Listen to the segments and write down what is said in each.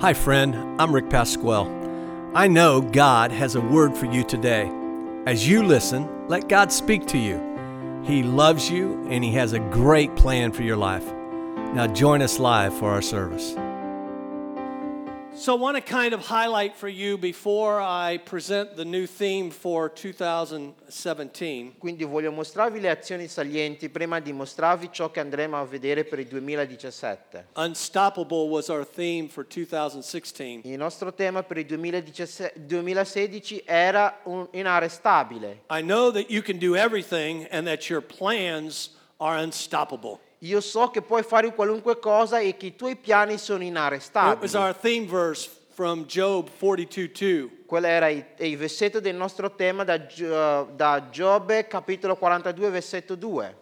Hi, friend. I'm Rick Pasquale. I know God has a word for you today. As you listen, let God speak to you. He loves you and He has a great plan for your life. Now, join us live for our service. So, I want to kind of highlight for you before I present the new theme for 2017. Quindi voglio mostrarvi le azioni salienti prima di mostrarvi ciò che andremo a vedere per il 2017. Unstoppable was our theme for 2016. Il nostro tema per il 2017 2016 era un inarrestabile. I know that you can do everything and that your plans are unstoppable. Io so che puoi fare qualunque cosa e che i tuoi piani sono inarrestabili. our theme verse from Job 42:2. Quello era il, versetto del nostro tema da, Gio- da Giobbe capitolo 42 versetto 2.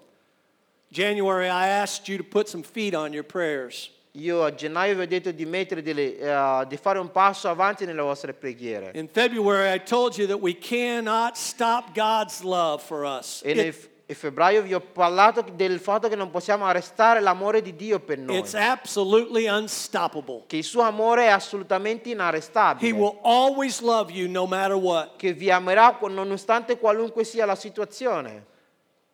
January, I asked you to put some feet on your prayers. Io a gennaio vi ho detto di, mettere delle, eh, di fare un passo avanti nelle vostre preghiere. In February, I told you that we cannot stop God's love for us. E nel In febbraio vi ho parlato del fatto che non possiamo arrestare l'amore di Dio per noi. it's absolutely unstoppable. Che il suo amore è assolutamente He inarrestabile. will always love you no matter what. Che vi amerà nonostante qualunque sia la situazione.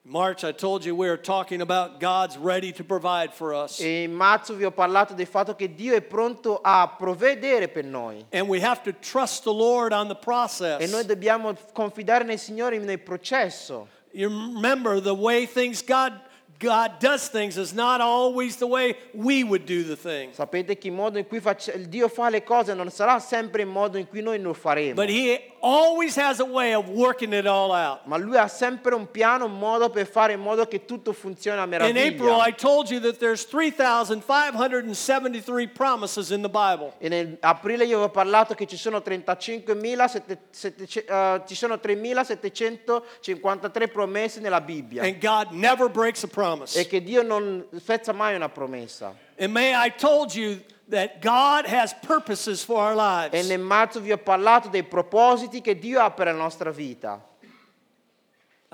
March, I told you we were talking about God's ready to provide for us. E in marzo vi ho parlato del fatto che Dio è pronto a provvedere per noi. And we have to trust the Lord on the E process. noi dobbiamo confidare nel Signore nel processo. You remember the way things God God does things is not always the way we would do the things. Sapete che il modo in cui il Dio fa le cose non sarà sempre il modo in cui noi lo faremo. But he always has a way of working it all out. Ma lui ha sempre un piano, un modo per fare in modo che tutto funzioni a In April, meraviglia. I told you that there's 3,573 promises in the Bible. E nel aprile io avevo parlato che ci sono 35.700 eh, ci sono 3.753 promesse nella Bibbia And God never breaks a promise. e che Dio non spezza mai una promessa. And May, I told you that God has purposes for our E lives. nel marzo vi ho parlato dei propositi che Dio ha per la nostra vita.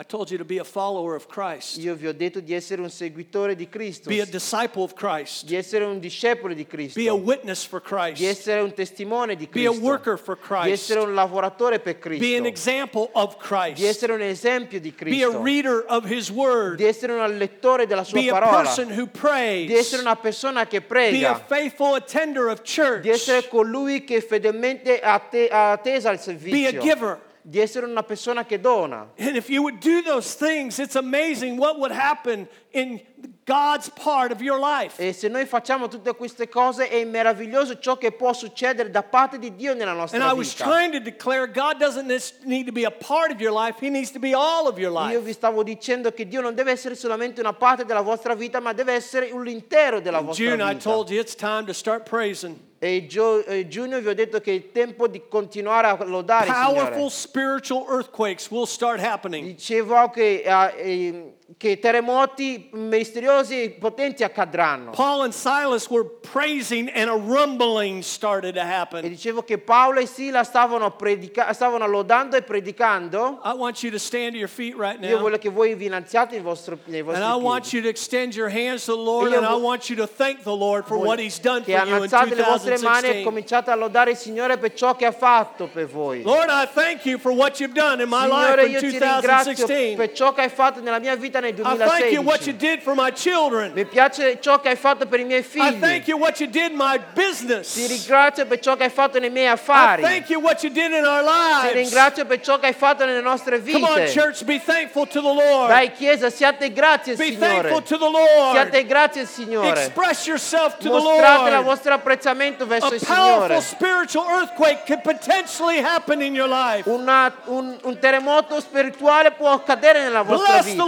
I told you to be a follower of Christ, Io vi ho detto di essere un seguitore di Cristo, be a disciple of Christ, di essere un discepolo di Cristo, be a witness for Christ. di essere un testimone di Cristo. be a worker for Christ. di essere un lavoratore per Cristo. be an example of Christ. di essere un esempio di Cristo. be a reader of His Word, di essere un lettore della sua be a parola, person who prays. di essere una persona che prega. be a faithful attender of church, di essere colui che fedelmente atte- attesa al be a giver. Di essere una persona che dona. And if you would do those things, it's amazing what would happen in God's part of your life. E se noi facciamo tutte queste cose è meraviglioso ciò che può succedere da parte di Dio nella And nostra I was vita. trying to declare God doesn't just need to be a part of your life, He needs to be all of your Io vi stavo dicendo che Dio non deve essere solamente una parte della vostra vita, ma deve essere l'intero della In vostra June, I vita. told you it's time to start praising. E gio- giugno vi ho detto che è tempo di continuare a lodare Powerful Signore. spiritual earthquakes will start happening. Dicevo che, eh, eh, che terremoti misteriosi e potenti accadranno. Paul and Silas were praising, and a rumbling started to E happen. dicevo che Paolo e Sila stavano, predica- stavano lodando e predicando. I want you to stand to your feet right Io now. voglio che voi vi innalziate nei vostri, nei vostri And I want piedi. you to extend your hands to the Lord, Io and I want you to thank the Lord for what He's done for Che you in annalzate le vostre mani e 2016. cominciate a lodare il Signore per ciò che ha fatto per voi. Lord, I thank you for what you've done in my Signore, life in io ti ringrazio 2016. per ciò che hai fatto nella mia vita nel I thank you what you 2016. did for my children. Mi piace ciò che hai fatto per i miei I thank figli. you what you did in my Ti ringrazio per ciò che hai fatto nei miei I affari. thank you what you did in our Ti ringrazio per ciò che hai fatto nelle nostre Come on, vite. church, be thankful to the Lord. Dai Chiesa, siate grazie al Be Signore. thankful to the Lord. Siate grazie al Signore. Express yourself to the Mostrate il Lord. vostro apprezzamento verso A il Signore. powerful spiritual earthquake could potentially happen in your life. Una- un, un terremoto spirituale può accadere nella vostra Bless the vita.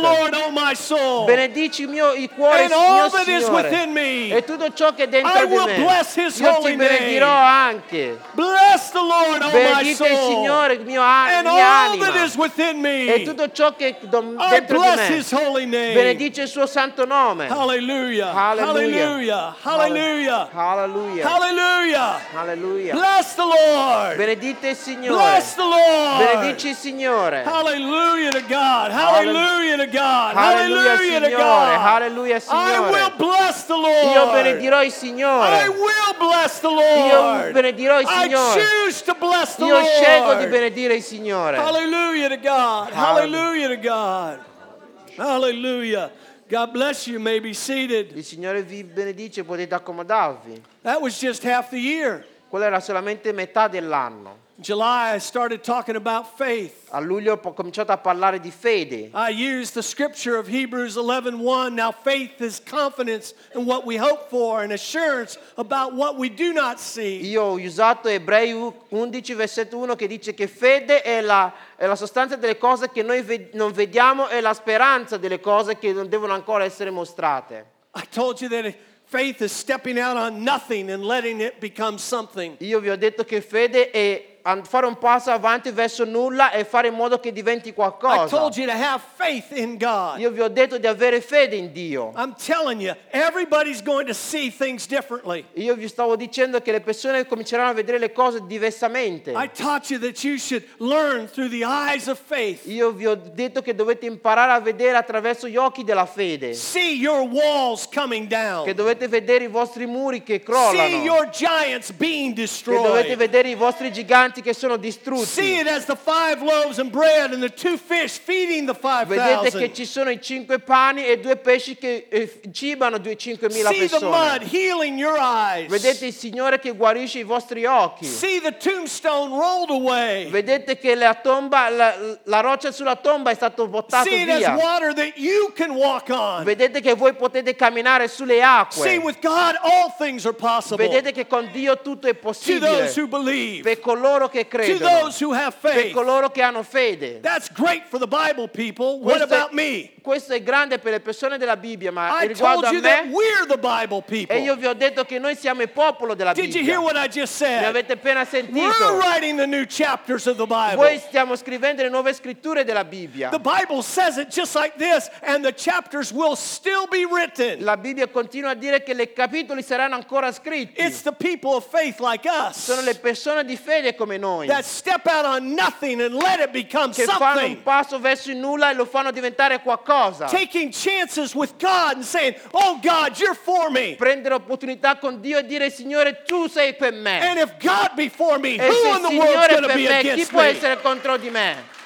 Oh my soul. Benedici mio il cuore, And all that is within me. E tutto ciò che è dentro I di will me. bless His Io holy ti benedirò name. anche. Bless the Lord, oh my Benedite il soul. Signore, mio And all anima. that is within me. E tutto ciò che è dentro di bless me. His holy name. Benedice il suo santo nome. Hallelujah. Hallelujah. Hallelujah. Hallelujah. Hallelujah. Hallelujah. Bless the Lord. Benedite il Signore. Bless the Lord. Benedici il Signore. Hallelujah to God. Hallelujah to God. Alleluia Hallelujah to. God. Alleluia I Signore. will bless the Lord. Io benedirò il I Signore. will bless the Io Lord. benedirò il I Signore. choose to bless the Io scelgo di Lord. benedire il Signore. Hallelujah to God. Hallelujah to God. Hallelujah. God bless you. May be seated. Il Signore vi benedice, potete accomodarvi. That was just half the year. Quella era solamente metà dell'anno. July, I started talking about faith. A luglio ho cominciato a parlare di fede. I used the scripture of Hebrews 11:1. Now faith is confidence in what we hope for and assurance about what we do not see. Io ho usato Ebrei 11, versetto 1, che dice che fede è la, è la sostanza delle cose che noi ve- non vediamo e la speranza delle cose che non devono ancora essere mostrate. I told you that faith is stepping out on nothing and letting it become something. Io vi ho detto che fede è fare un passo avanti verso nulla e fare in modo che diventi I qualcosa. told you to have faith in God. Io vi ho detto di avere fede in Dio. I'm telling you, everybody's going to see things differently. Io vi stavo dicendo che le persone cominceranno a vedere le cose diversamente. I taught you that you should learn through the eyes of faith. Io vi ho detto che dovete imparare a vedere attraverso gli occhi della fede. See your walls coming down. Che dovete vedere i vostri muri che crollano. Che dovete vedere i vostri giganti che sono See distrutti. Vedete che 5,000. ci sono i cinque pani e due pesci che eh, cibano due- 5.000 See the mud persone. Vedete il Signore che guarisce i vostri occhi. See. Vedete che la, tomba, la, la roccia sulla tomba è stata buttata See via. water that you can walk on. Vedete che voi potete camminare sulle See, acque. with God, all things are possible. Vedete che con Dio tutto è To possibile. those who believe, Per coloro che to credono. those who have Per faith. coloro che hanno fede. That's great for the Bible, people. What Questo about è, me? questo è grande per le persone della Bibbia, ma I riguardo told a you that me, we're the Bible e io people. vi ho detto che noi siamo il popolo della Did you hear Bibbia. what I just Mi said? avete appena We're sentito. writing the new chapters of the Bible. Voi stiamo scrivendo le nuove scritture della Bibbia. The Bible says it just like this, and the chapters will still be written. La Bibbia continua a dire che i capitoli saranno ancora scritti. It's the people of faith like us Sono le persone di fede come noi that step out on nothing and let it become che fanno un something. passo verso il nulla e lo fanno diventare qualcosa. Taking chances with God and saying, Oh God, you're for me. Prendere opportunità con Dio e dire Signore tu sei per me. And if God be for me, E who in the Signore è going to per be me, chi against può me? essere contro di me?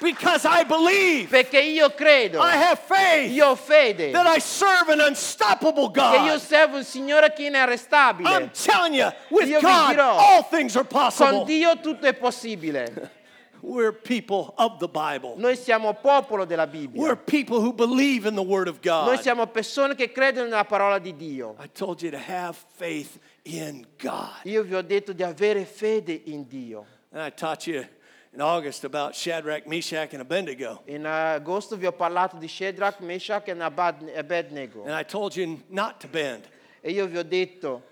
Because I believe, Perché io credo, I have faith io ho fede that I serve an unstoppable God. che io servo un Signore che è I'm telling you, with Io God, dirò, all things are Con possible. Dio tutto è possibile. We're people of the Bible. Noi siamo popolo della Bibbia. We're people who believe in the Word of God. Noi siamo persone che credono nella parola di Dio. I told you to have faith in God. Io vi ho detto di avere fede in Dio. And I taught you in August about Shadrach, Meshach, and Abednego. In agosto vi ho parlato di Shadrach, Meshach e Abednego. And I told you not to bend. E io vi ho detto,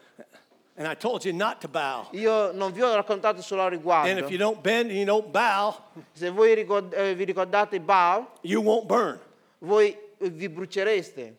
And I told you not to bow. io non vi ho raccontato solo al And if you don't bend and you don't bow, Se voi eh, vi ricordate Baal, you won't burn. voi eh, vi brucereste.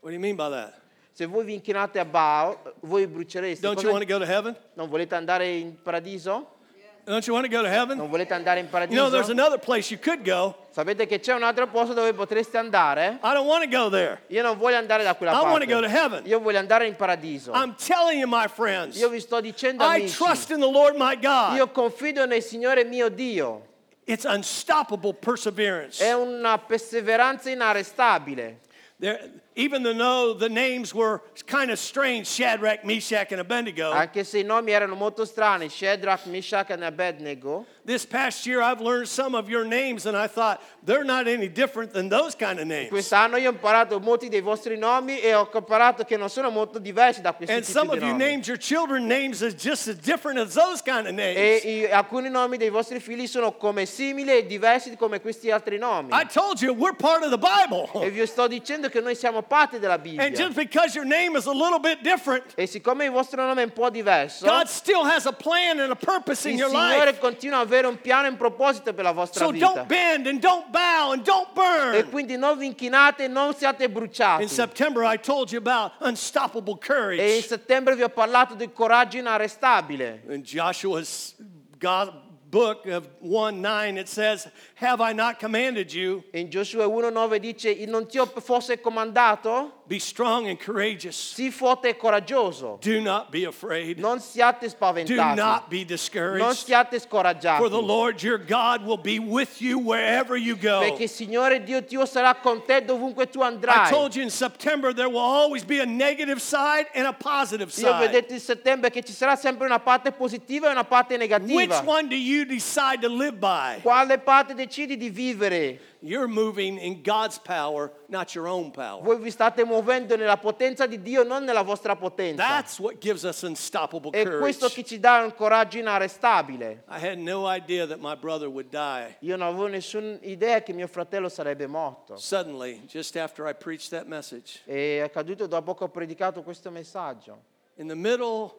What do you mean by that? Se voi vi inchinate a Baal, voi brucereste. Don't Cosa- you want to go to heaven? Non volete andare in paradiso? Don't you want to go to heaven? Non volete andare in You know, there's another place you could go. Sapete che c'è un altro posto dove potreste andare? I don't want to go there. Io non voglio andare da quella I want to go to parte. heaven. Io voglio andare in paradiso. I'm telling you, my friends, Io vi sto dicendo I amici, trust in the Lord my God. io confido nel Signore mio Dio. It's unstoppable perseverance. È una perseveranza inarrestabile. There, even though the names were kind of strange, Shadrach, Meshach, and Abednego, Anche se i nomi erano molto strani, Shadrach, Meshach Abednego, this past year I've learned some of your names and I thought they're not any different than those kind of names. quest'anno io ho imparato molti dei vostri nomi e ho imparato che non sono molto diversi da questi And tipi some di of you nomi. named your children names as just as different as those kind of names. E i- alcuni nomi dei vostri figli sono come simili e diversi come questi altri nomi. I told you we're part of the Bible. E vi sto dicendo che noi siamo parte della And Bibbia. just because your name is a little bit different, E siccome il vostro nome è un po' diverso, God still has a plan and a purpose in il your Signore life. continua ad avere un piano e un proposito per la vostra So vita. don't bend and don't bow and don't E quindi non vi inchinate, non siate bruciati. In September, I told you about unstoppable E in settembre vi ho parlato del coraggio inarrestabile. In Joshua's God book of 1 9, it says, Have I not commanded you? In Giosuè 1,9 dice: Non ti ho forse comandato? Be strong and courageous. Sii forte e coraggioso. Do not be afraid. Non siate spaventati. Do not be discouraged. Non siate scoraggiati. For the Lord your God will be with you wherever you go. Perché il Signore Dio Dio sarà con te dovunque tu andrai. I told you in September there will always be a negative side and a positive side. Io ho detto in settembre che ci sarà sempre una parte positiva e una parte negativa. Which one do you decide to live by? Quale parte decidi di vivere? You're moving in God's power, not your own power. Voi vi state muovendo nella potenza di Dio, non nella vostra potenza. That's what gives us unstoppable È questo courage. che ci dà un coraggio inarrestabile. I had no idea that my brother would die. Io non avevo nessuna idea che mio fratello sarebbe morto. Suddenly, just after I preached that message, È accaduto dopo che ho predicato questo messaggio. in the middle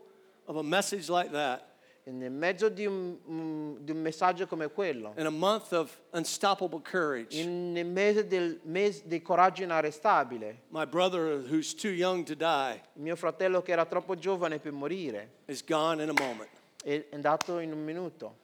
of a message like that, nel mezzo di un, di un messaggio come quello, in a month of unstoppable courage, in- nel mese del, mese del coraggio inarrestabile, my brother, who's too young to die, mio fratello che era troppo giovane per morire is gone in a moment. è andato in un minuto.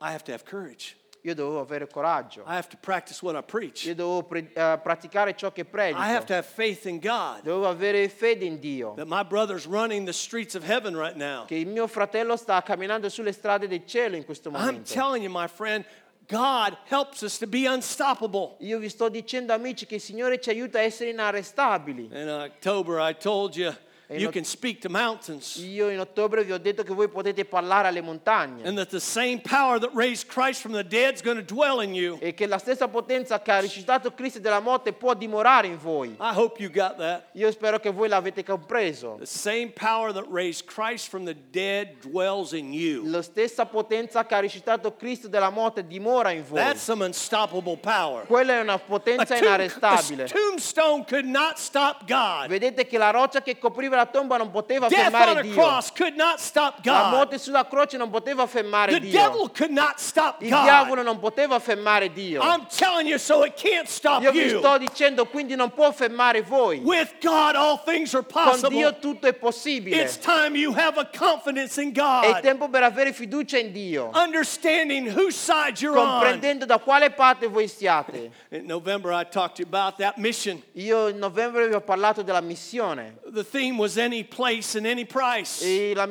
I have to have courage. Io dovevo avere coraggio. I have to practice what I preach. Io dovevo pre- eh, praticare ciò che I have to predico. have faith in God Dovevo avere fede in Dio. that my brother's running the streets of heaven right now. Che il mio fratello sta camminando sulle strade del cielo in questo I'm momento. telling you, my friend, God helps us to be unstoppable. Io vi sto dicendo amici che il Signore ci aiuta a essere inarrestabili. In October, I told you you can speak to mountains, Io in ottobre vi ho detto che voi potete parlare alle montagne and that the same power that raised Christ from the dead is going to dwell in you. e che la stessa potenza che ha risuscitato Cristo della morte può dimorare in voi. I hope you got that. Io spero che voi l'avete compreso. The same power that raised Christ from the dead dwells in you. La stessa potenza che ha risuscitato Cristo della morte dimora in voi. That's some unstoppable power. Quella è una potenza inarrestabile. a tombstone could not stop God. Vedete che la roccia che copriva la tomba non poteva Death on fermare a Dio. cross could not stop La God. morte sulla croce non poteva fermare The Dio. devil could not stop Il God. diavolo non poteva fermare Dio. I'm telling you, so it can't stop Io vi sto dicendo, quindi non può fermare voi. With God, all things are Con possible. Dio tutto è possibile. It's time you have a confidence in È God, tempo per avere fiducia in Dio, understanding whose side you're on. comprendendo da quale parte voi siate. In November, I talked to you about that mission. Io in novembre vi ho parlato della missione. The theme was any place and any price. E la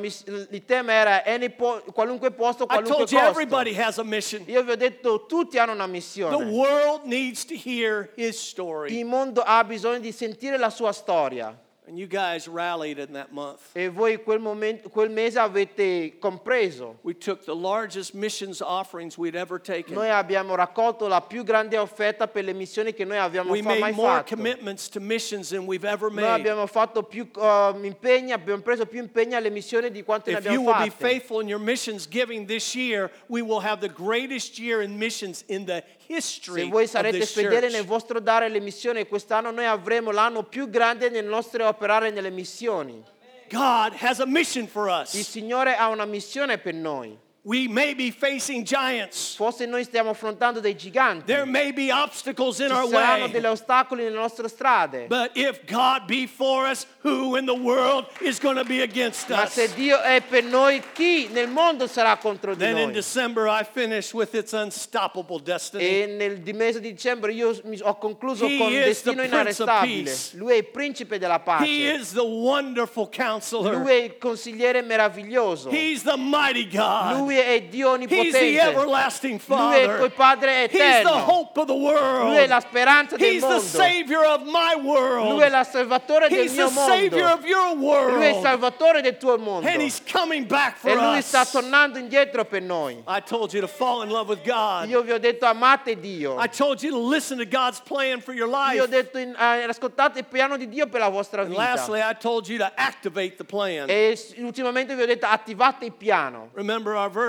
il tema era po- qualunque posto, I qualunque told you costo. everybody has a mission. Io vi ho detto tutti hanno una The missione. world needs to hear his story. Il mondo ha bisogno di sentire la sua storia. And you guys rallied in that month. E voi quel, momento, quel mese avete compreso. We took the largest missions offerings we'd ever taken. Noi abbiamo raccolto la più grande offerta per le missioni che noi abbiamo We fa- mai made more fatto. commitments to missions than we've ever Noi made. abbiamo fatto più uh, impegni, abbiamo preso più impegni alle missioni di quanto ne If you abbiamo will be fatte. faithful in your missions giving this year, we will have the greatest year in missions in the history Se voi sarete fedeli nel vostro dare alle missioni, quest'anno noi avremo l'anno più grande nel nostro operare nelle missioni. God has a mission for Il us. Signore ha una missione per noi. We may be facing giants. Forse noi stiamo affrontando dei giganti. There may be obstacles in Ci our saranno way. degli ostacoli nelle nostre strade. But if God be for us, who in the world is going to be against Ma us? se Dio è per noi, chi nel mondo sarà contro di Then in? December, I finished with its unstoppable destiny. E nel mese di dicembre io ho concluso He con is destino the Prince of inarrestabile. Lui è il principe della pace. He is the wonderful counselor. Lui è il consigliere meraviglioso. He's the mighty God. Lui è Dio He's the onnipotente. everlasting Lui è il Father. Padre He's the eterno. hope of the world. Lui è la speranza del He's the. Savior of my world. Lui è il salvatore del He's mio the Savior of your world. Lui è il salvatore del tuo mondo. And He's coming back for E lui us. sta tornando indietro per noi. I told you to fall in love with God. Io vi ho detto amate Dio. I told you to listen to God's plan for your Io ho life. detto eh, ascoltate il piano di Dio per la vostra And vita. lastly, I told you to activate the plan. E ultimamente vi ho detto attivate il piano. Remember our verse?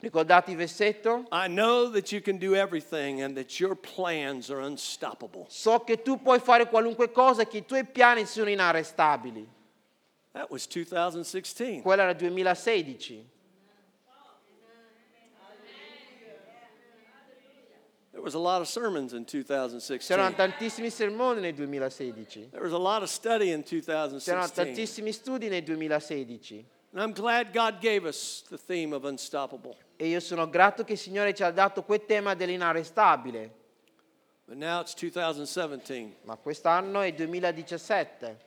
Ricordate il versetto? I know that you can do everything and that your plans are unstoppable. So che tu puoi fare qualunque cosa e che i tuoi piani sono inarrestabili. That was 2016. Quello era il 2016. There was a lot of sermons in 2016. C'erano tantissimi sermoni nel 2016. There was a lot of study in C'erano 2016. tantissimi studi nel 2016. And I'm glad God gave us the theme of unstoppable. E io sono grato che il Signore ci ha dato quel tema dell'inarrestabile. But now it's 2017. Ma quest'anno è il 2017.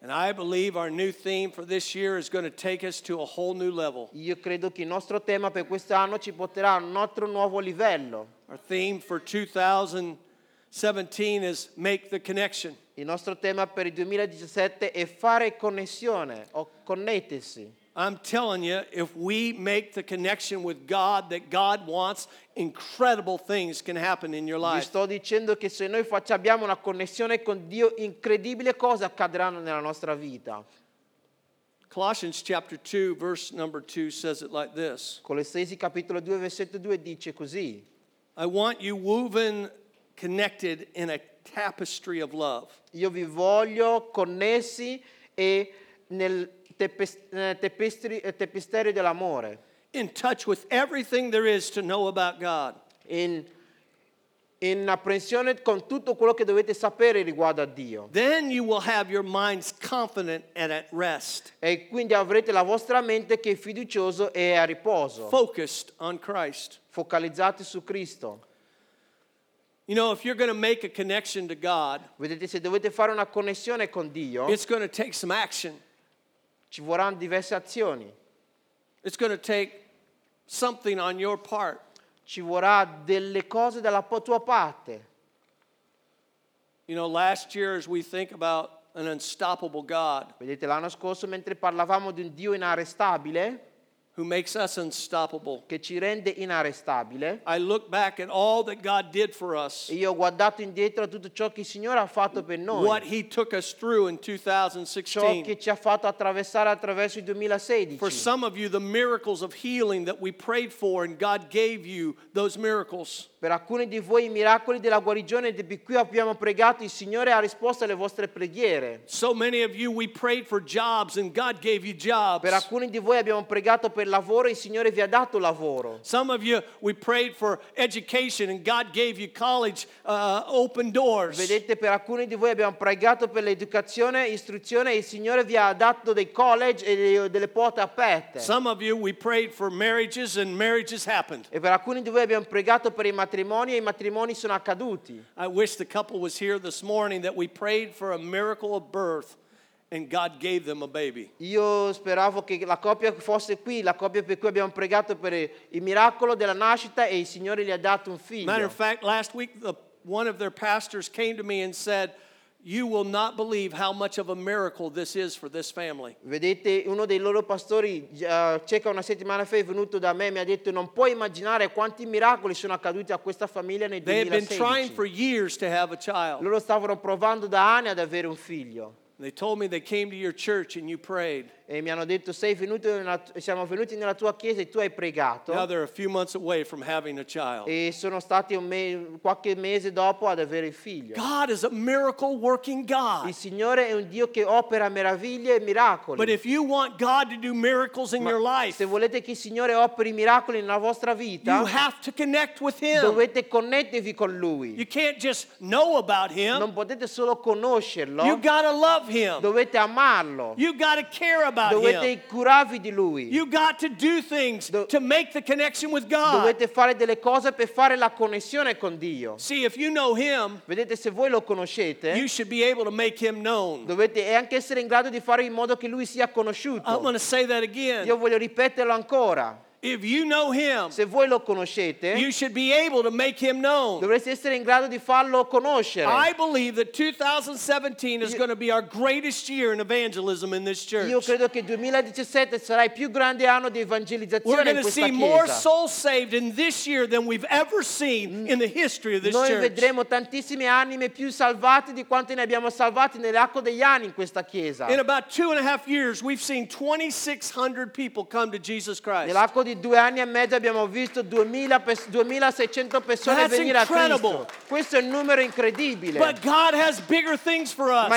And I believe our new theme for this year is going to take us to a whole new level. Io credo che il nostro tema per quest'anno ci porterà a un altro nuovo livello. Our theme for 2017 is Make the Connection. Il nostro tema per il 2017 è fare connessione o connettersi. I'm telling you, if we make the connection with God that God wants, incredible things can happen in your Vi life. sto dicendo che se noi abbiamo una connessione con Dio, incredibili cose accadranno nella nostra vita. Colossians chapter 2, verse number 2 says it like this Colossesi capitolo 2 versetto 2 dice così. I want you woven, connected in a tapestry of love. Io vi voglio connessi e nel tepes- eh, eh, dell'amore, in touch with everything there is to know about God. in, in apprensione con tutto quello che dovete sapere riguardo a Dio. Then you will have your minds confident and at rest, E quindi avrete la vostra mente che è fiducioso e a riposo, focused on Christ. focalizzati su Cristo. You know, if you're going to make a connection to God, Vedete, se dovete fare una connessione con Dio, it's going to take some action. Ci vorranno diverse azioni. It's going to take something on your part. Ci vorrà delle cose dalla tua parte. You know, last year, as we think about an unstoppable God Vedete, l'anno scorso mentre parlavamo di un Dio inarrestabile, who makes us unstoppable, che ci rende inarrestabile, I look back at all that God did for us, io ho guardato indietro a tutto ciò che il Signore ha fatto per noi, what He took us through in ciò 2016. che ci ha fatto attraversare attraverso il 2016. For some of you, the miracles of healing that we prayed for, and God gave you those miracles. Per alcuni di voi i miracoli della guarigione di cui abbiamo pregato, il Signore ha risposto alle vostre preghiere. So many of you, we prayed for jobs, and God gave you jobs. Per alcuni di voi abbiamo pregato per lavoro e il Signore vi ha dato lavoro. Some of you, we prayed for education, and God gave you college uh, open doors. Vedete, per alcuni di voi abbiamo pregato per l'educazione, istruzione e il Signore vi ha dato dei college e delle porte aperte. Some of you, we prayed for marriages, and marriages happened. E per alcuni di voi abbiamo pregato per i matrimoni e i matrimoni sono accaduti. I wish the couple was here this morning that we prayed for a miracle of birth, and God gave them a baby. Io speravo che la coppia fosse qui, la coppia per cui abbiamo pregato per il miracolo della nascita e il Signore gli ha dato un figlio. Matter of fact, last week, the, one of their pastors came to me and said, You will not believe how much of a miracle this is for this family. Vedete, uno dei loro pastori eh, circa una settimana fa è venuto da me e mi ha detto non puoi immaginare quanti miracoli sono accaduti a questa famiglia nel They had been trying for 2016. years to have a child. Loro stavano provando da anni ad avere un figlio. They told me they came to your church and you prayed. E mi hanno detto sei venuto nella- siamo venuti nella tua chiesa e tu hai pregato. Now they're a few months away from having a child. E sono stati un me- qualche mese dopo ad avere il figlio. God is a miracle working God. Il Signore è un Dio che opera meraviglie e miracoli. But if you want God to do miracles in Ma your life, se volete che il Signore operi miracoli nella vostra vita, you have to connect with Him. dovete connettervi con Lui. You can't just know about Him. Non potete solo conoscerlo, You gotta love Him. dovete amarlo, You gotta care about dovete Him. curarvi di Lui, You got to do things Do- to make the connection with God. dovete fare delle cose per fare la connessione con Dio. See, if you know Him, Vedete, se voi lo conoscete, you should be able to make Him known. dovete anche essere in grado di fare in modo che Lui sia I'm conosciuto. going to say that again. Io voglio ripeterlo ancora. If you know Him, Se voi lo conoscete, you should be able to make Him known. dovreste essere in grado di farlo I believe that 2017 is going to be our greatest year in evangelism in this Io church. credo che 2017 sarà il più grande anno di We're going to see more souls saved in this year than we've ever seen mm. in the history of this Noi church. vedremo tantissime anime più salvate di quante ne abbiamo salvati nell'arco degli anni in questa chiesa. In about two and a half years, we've seen 2,600 people come to Jesus Christ. Nell'arco di due anni e mezzo abbiamo visto 2000 pers- 2600 persone That's venire a incredible. Cristo. Questo è un numero incredibile. Ma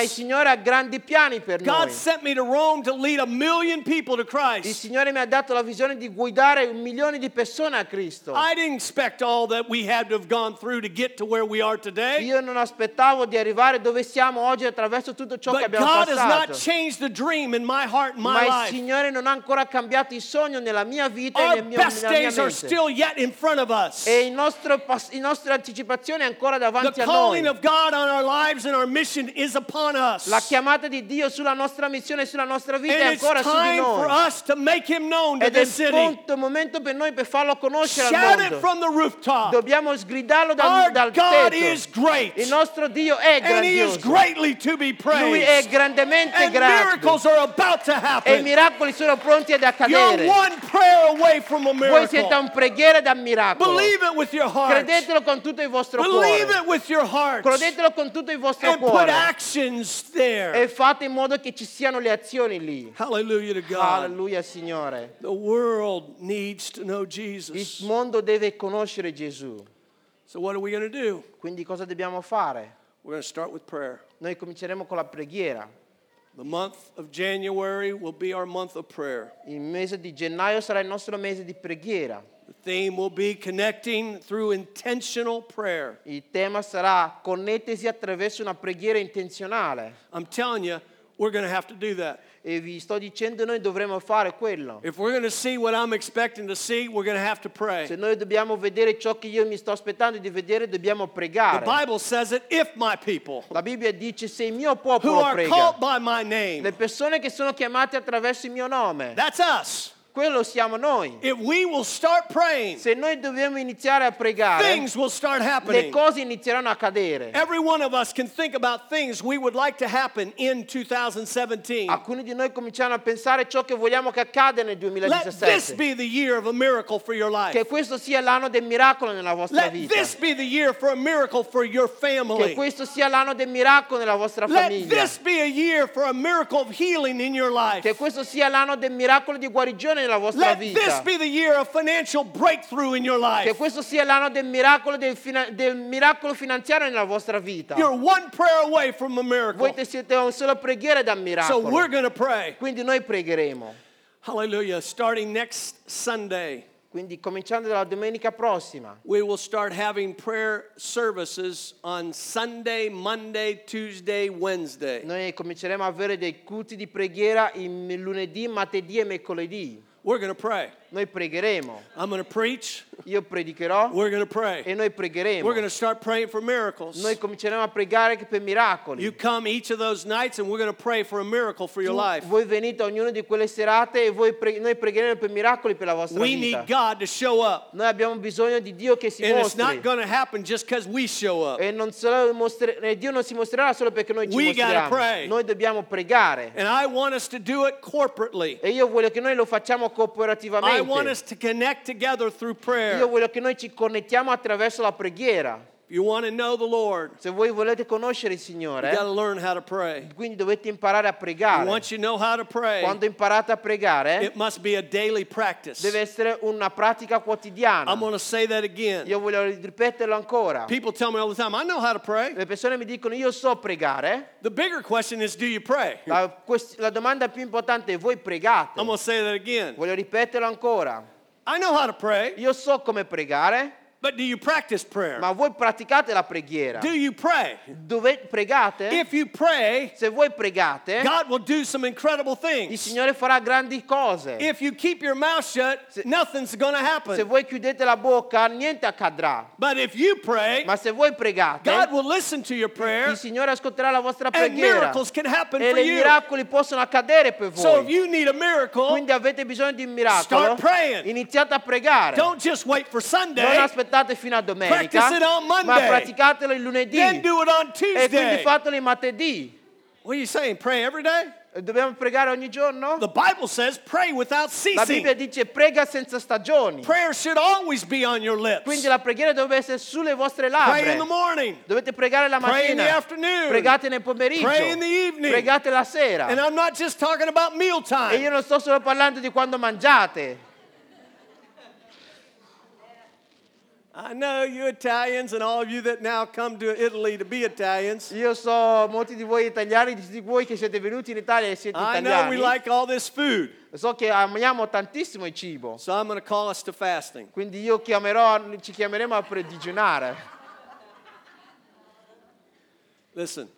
il. Signore ha grandi piani per God noi. sent me to Rome to lead a million people to Il. Signore mi ha dato la visione di guidare milioni di persone a Cristo. I didn't expect all that we had to have gone through to get to where we are today. Io non aspettavo di arrivare dove siamo oggi attraverso tutto ciò che But abbiamo God has not passato. changed the dream in my heart Ma my il life. Signore non ha ancora cambiato il sogno nella mia vita Our best days are still yet in front of us. E il nostro la nostra anticipazione è ancora davanti The a noi. calling of God on our lives and our mission is upon us. La chiamata di Dio sulla nostra missione e sulla nostra vita è And ancora su di time for noi. us to make him known to Ed è il momento per noi per farlo conoscere al Shout it mondo. from the rooftop. Dobbiamo sgridarlo dal, Our dal God tetto. is great. Il nostro Dio è And he is grandioso. greatly to be Lui è praised. grandemente And miracles are about to E i happen. miracoli sono pronti ad You're accadere. one prayer away from a Voi siete miracle. un preghiera da miracolo. Believe it with your heart. Credetelo con tutto il vostro Believe cuore. it with your heart. Credetelo con tutto il vostro And put cuore. actions there. E fate in modo che ci siano le azioni lì. Hallelujah to God. Alleluia, Signore. The world needs to know Il Jesus. mondo deve conoscere Gesù. So what are we going to do? Quindi cosa dobbiamo fare? We're going to start with prayer. Noi cominceremo con la preghiera. The month of January will be our month of prayer. Il mese di gennaio sarà il nostro mese di preghiera. The theme will be connecting through intentional prayer. Il tema sarà connettersi attraverso una preghiera intenzionale. I'm telling you, we're going to have to do that. E vi sto dicendo noi dovremo fare quello. If we're going to see what I'm expecting to see, we're going to have to pray. Se noi dobbiamo vedere ciò che io mi sto aspettando di vedere, dobbiamo pregare. The. Bible says it if my people La Bibbia dice se il mio popolo who are prega, called by my name, le persone che sono chiamate attraverso il mio nome, that's us. Quello siamo noi. If we will start praying, Se noi dobbiamo iniziare a pregare, things will start le cose inizieranno a cadere. Every one of us can think about things we would like to happen in 2017. Alcuni di noi cominciano a pensare ciò che vogliamo che accada nel Let this 2017. be the year of a miracle for your life. Che questo sia l'anno del miracolo nella vostra Let vita. this be the year for a miracle for your Che questo sia l'anno del miracolo nella vostra Let famiglia. this be a year for a miracle of healing in your life. Che questo sia l'anno del miracolo di guarigione nella vostra Let vita. this be the year of financial breakthrough in your Che questo sia l'anno del miracolo, del, fina- del miracolo finanziario nella vostra vita. You're one prayer away from a miracle. Voi te siete una sola preghiera So miracolo. pray. Quindi noi pregheremo. Hallelujah. Starting next Sunday, Quindi cominciando dalla domenica prossima, we will start having prayer services on Sunday, Monday, Tuesday, Wednesday. noi cominceremo a avere dei culti di preghiera in lunedì, martedì e mercoledì. We're going to pray. Noi pregheremo. I'm going to preach. Io predicherò We're going to e pray. noi pregheremo. We're going to start praying for miracles. Noi cominceremo a pregare per miracoli. You come each of those nights and we're going to pray for a miracle for your life. Voi venite ognuna di quelle serate e voi pre- noi pregheremo per miracoli per la vostra We vita. need God to show up. Noi abbiamo bisogno di Dio che si And it's mostri. not going to happen just because we show up. E non mostre- e Dio non si mostrerà solo perché noi ci We mostriamo. pray. Noi dobbiamo pregare. And I want us to do it corporately. E io voglio che noi lo facciamo I want us to connect together through prayer. Io voglio che noi ci connettiamo attraverso la preghiera. You want to know the Lord, Se voi volete conoscere il you Signore, got to learn how to pray. quindi dovete imparare a pregare. Once you know how to pray, Quando imparate a pregare, it must be a daily practice. deve essere una pratica quotidiana. I'm say that again. Io voglio ripeterlo ancora. People tell me all the time, I know how to pray. Le persone mi dicono io so pregare. The bigger question is, do you pray? La, quest- la domanda più importante è voi pregate. I'm say that again. Voglio ripeterlo ancora. I know how to pray, Io so come pregare, but do you practice prayer? ma voi praticate la preghiera. Do you pray? Dove pregate? If you pray, Se voi pregate, God will do some incredible il things. Signore farà grandi cose. If you keep your mouth shut, nothing's going to Se happen. voi chiudete la bocca, niente accadrà. But if you pray, Ma se voi pregate, God will listen to your prayer il Signore ascolterà la vostra and preghiera. miracles can happen E for i you. miracoli possono accadere per So if voi. you need a miracle, Quindi avete bisogno di un miracolo. Start praying. Iniziate a pregare. don't just wait for Non Sunday, aspettate fino a domenica, Practice it on ma Monday. praticatelo il lunedì then do it on e quindi Tuesday. fatelo il martedì. What are you saying? Pray every day? Dobbiamo pregare ogni giorno? The Bible says pray without La Bibbia ceasing. dice prega senza stagioni. Prayer should always be on your lips. Quindi la preghiera deve essere sulle vostre Pray in the labbra. morning. Dovete pregare la Pray in the mattina, afternoon. pregate nel pomeriggio, Pray in the evening. pregate la sera. And I'm not just talking about E io non sto solo parlando di quando mangiate. I know you Italians and all of you that now come to Italy to be Italians. Io so molti di voi italiani, di voi che siete venuti in Italia e siete I know we italiani. like all this food. So che amiamo tantissimo il cibo. So I'm going to call us to fasting. Quindi io chiamerò, ci chiameremo a predigiunare. Listen,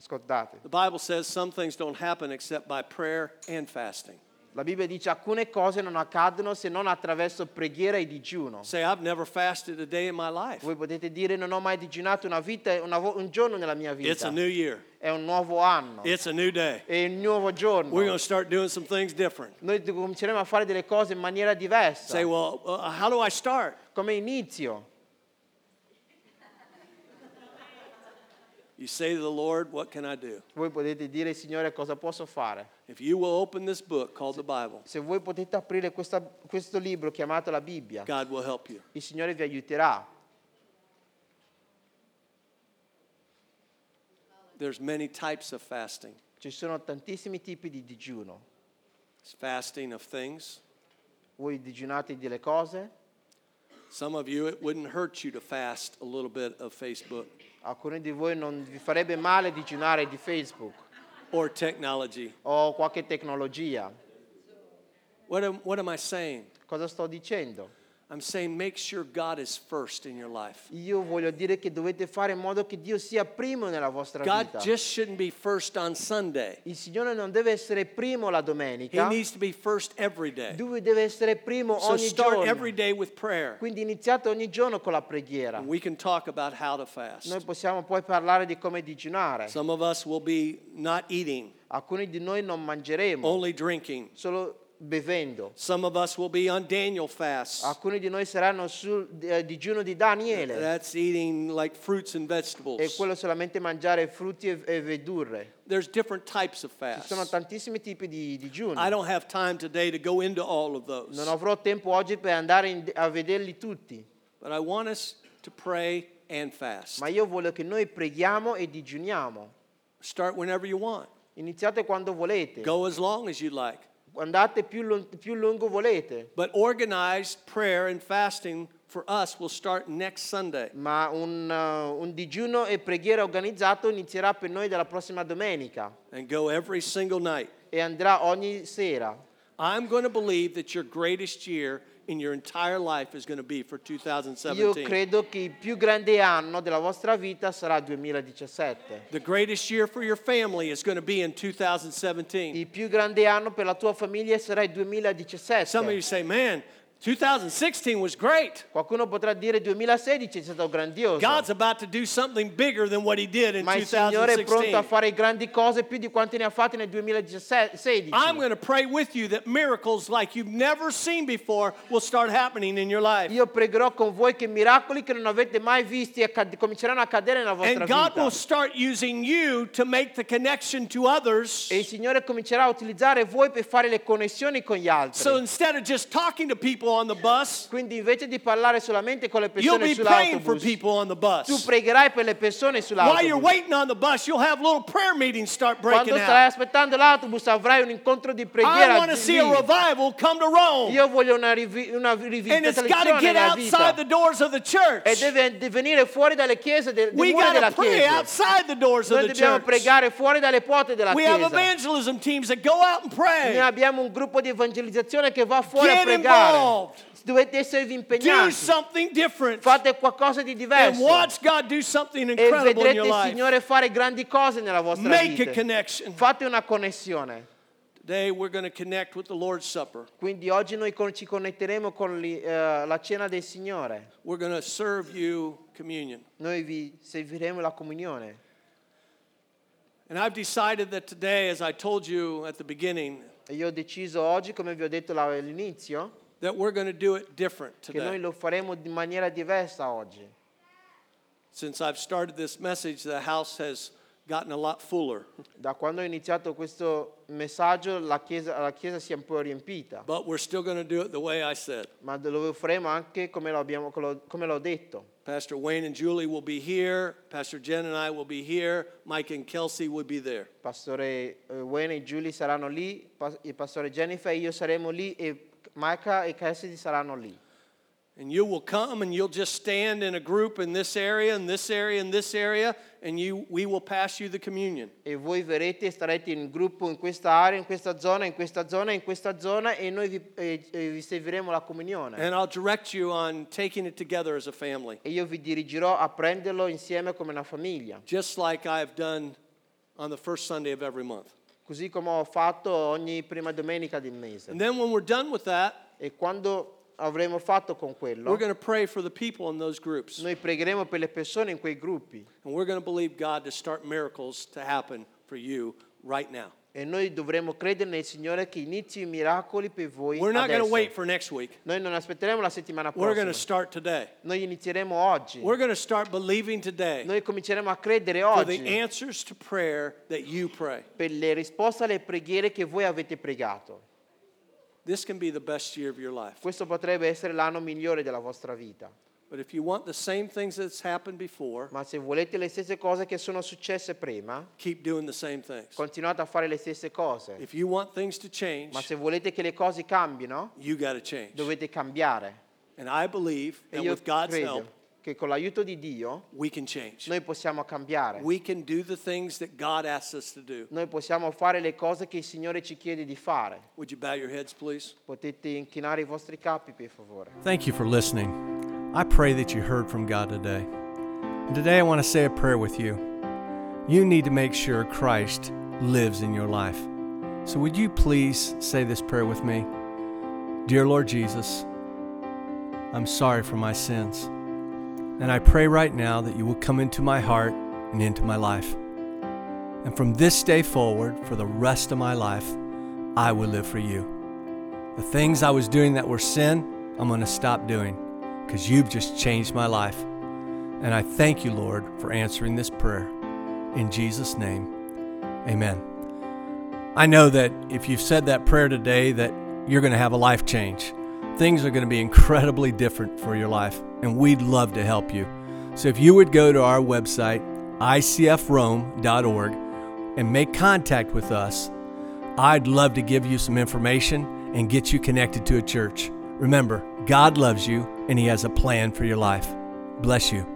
Ascoltate. the Bible says some things don't happen except by prayer and fasting. La Bibbia dice alcune cose non accadono se non attraverso preghiera e digiuno. Say, I've never fasted a day in my life. Voi potete dire non ho mai digiunato una vita, una vo- un giorno nella mia It's a vita. new year. È un nuovo anno. It's a new day. È un nuovo giorno. We're going to start doing some things different. Noi cominceremo a fare delle cose in maniera diversa. Say, well, uh, how do I start? Come inizio? You say to the Lord, what can I do? Voi potete dire, Signore, cosa posso fare? If you will open this book called the Bible, Se voi potete aprire questa- questo libro chiamato la Bibbia, God will help you. il Signore vi aiuterà. There's many types of fasting. Ci sono tantissimi tipi di digiuno. It's fasting of things. Voi digiunate delle cose, Some of you, it wouldn't hurt you to fast a little bit of Facebook alcuni di voi non vi farebbe male digiunare di Facebook or technology. o qualche tecnologia. What am, what am I saying? Cosa sto dicendo? I'm saying make sure God is first in your life. Io voglio dire che dovete fare in modo che Dio sia primo nella vostra God vita. just shouldn't be first on Sunday. Il Signore non deve essere primo la He domenica, needs to be first every day. Lui deve essere primo So ogni start giorno. every day with prayer. Quindi iniziate ogni giorno con la preghiera. We can talk about how to fast. Noi possiamo poi parlare di come digiunare. Some of us will be not eating, Alcuni di noi non mangeremo, only drinking. solo bevendo. Some of us will be on Daniel fasts. Alcuni di noi saranno sul eh, digiuno di Daniele That's eating like fruits and e vegetables. quello solamente mangiare frutti e, e verdure. There's different types of Ci sono fasts. tantissimi tipi di digiuni. I don't have time today to go into all of those. Non avrò tempo oggi per andare in- a vederli tutti, But I want us to pray and fast. ma io voglio che noi preghiamo e digiuniamo. Start whenever you want. Iniziate quando volete, Go as long as you'd like. Andate più, più lungo volete, But organized prayer and fasting for us will start next Sunday. ma un, uh, un digiuno e preghiera organizzato inizierà per noi dalla prossima domenica and go every single night. e andrà ogni sera. I'm going to believe that your greatest year in your entire life is going to be for Io 2017. credo che il più grande anno della vostra vita sarà il 2017. The greatest year for your family is going to be in 2017. Il più grande anno per la tua famiglia sarà il 2017. Some of you say, man, 2016 was great. Qualcuno potrà dire 2016 è stato grandioso. God's about to do something bigger than what he did in ma il Signore è pronto a 2016. fare grandi cose più di quante ne ha fatte nel 2016. I'm going to pray with you that miracles like you've never seen before will start happening in your life. Io pregherò con voi che miracoli che non avete mai visti cominceranno a accadere nella vostra And God vita. will start using you to make the connection to others. E il Signore comincerà a utilizzare voi per fare le connessioni con gli altri. So instead of just talking to people on the bus, Quindi invece di parlare solamente con le you'll persone be praying for sull'autobus, people on the tu bus. pregherai per le persone While you're sull'autobus. waiting on the bus, you'll have little prayer meetings start breaking Quando out. aspettando l'autobus avrai un incontro di I preghiera. want to see a lì. revival come to Rome. Io voglio una, rivi- una And it's got to rivitalizzazione get nella vita. outside the doors of the E church. deve de- venire fuori dalle chiese, de- We got della to pray chiesa. outside the doors of Noi the dobbiamo church. pregare fuori dalle porte della We have chiesa. evangelism teams that go out and Noi pray. abbiamo un gruppo di evangelizzazione che va fuori a Get pregare. Involved. Dovete esservi Do impegnati. something different. Fate qualcosa di And diverso. watch God do something E incredible in vedrete your il. Signore fare grandi cose nella vostra Make a vita. connection. Fate una connessione. Today we're going to connect with the Lord's Supper. Quindi oggi noi ci connetteremo con eh, la cena del Signore. We're going to serve you communion. Noi vi serviremo la comunione. And I've decided that today, as I told you at the beginning, E io ho deciso oggi, come vi ho detto all'inizio, that we're going to do it different che noi today. lo faremo in maniera diversa oggi. Since I've started this message, the house has gotten a lot fuller. Da quando ho iniziato questo messaggio la chiesa, la chiesa si è un po' riempita, But we're still going to do it the way I said. ma lo faremo anche come, lo abbiamo- come l'ho detto. Pastor Wayne and Julie will be here. Pastor Jen and I will be here. Mike and Kelsey will be there. Pastore eh, Wayne e Giulia saranno lì, pas- il pastore Jennifer e io saremo lì e Micah Cassidy saranno lì. And you will come and you'll just stand in a group in this area, in this area, in this area, and you, we will pass you the communion. E voi verrete starete in gruppo in questa area, in questa zona, in questa zona, in questa zona e noi vi, vi serviremo la comunione. And I'll direct you on taking it together as a family, E io vi dirigirò a prenderlo insieme come una famiglia, just like I've done on the first Sunday of every month. Così come ho fatto ogni prima domenica del mese. And then when we're done with that, E quando avremo fatto con we're quello, going to pray for the people in those groups. noi pregheremo per le persone in quei gruppi And we're going to believe God to start miracles to happen for you right now. E noi dovremo credere nel Signore che inizi i miracoli per voi We're not going to adesso. wait for next week. Noi non aspetteremo la settimana We're going prossima. start today. Noi inizieremo oggi. We're going to start believing today Noi cominceremo a credere for the oggi answers to prayer that you pray. per le risposte alle preghiere che voi avete pregato. This can be the best year of your life. Questo potrebbe essere l'anno migliore della vostra vita. But if you want the same things that's happened before, Ma se volete le stesse cose che sono successe prima, keep doing the same things. continuate a fare le stesse cose. If you want things to change, Ma se volete che le cose cambino, you got to change. dovete cambiare. And I believe E that io with God's credo help, che con l'aiuto di Dio we can change. noi possiamo cambiare. We can do the things that God asks us to do. Noi possiamo fare le cose che il Signore ci chiede di fare. Would you bow your heads, please? Potete inchinare i vostri capi, per favore. Thank you for listening. I pray that you heard from God today. And today I want to say a prayer with you. You need to make sure Christ lives in your life. So would you please say this prayer with me? Dear Lord Jesus, I'm sorry for my sins. And I pray right now that you will come into my heart and into my life. And from this day forward, for the rest of my life, I will live for you. The things I was doing that were sin, I'm going to stop doing because you've just changed my life. And I thank you, Lord, for answering this prayer. In Jesus' name, amen. I know that if you've said that prayer today that you're going to have a life change. Things are going to be incredibly different for your life, and we'd love to help you. So if you would go to our website, icfrome.org, and make contact with us, I'd love to give you some information and get you connected to a church. Remember, God loves you and He has a plan for your life. Bless you.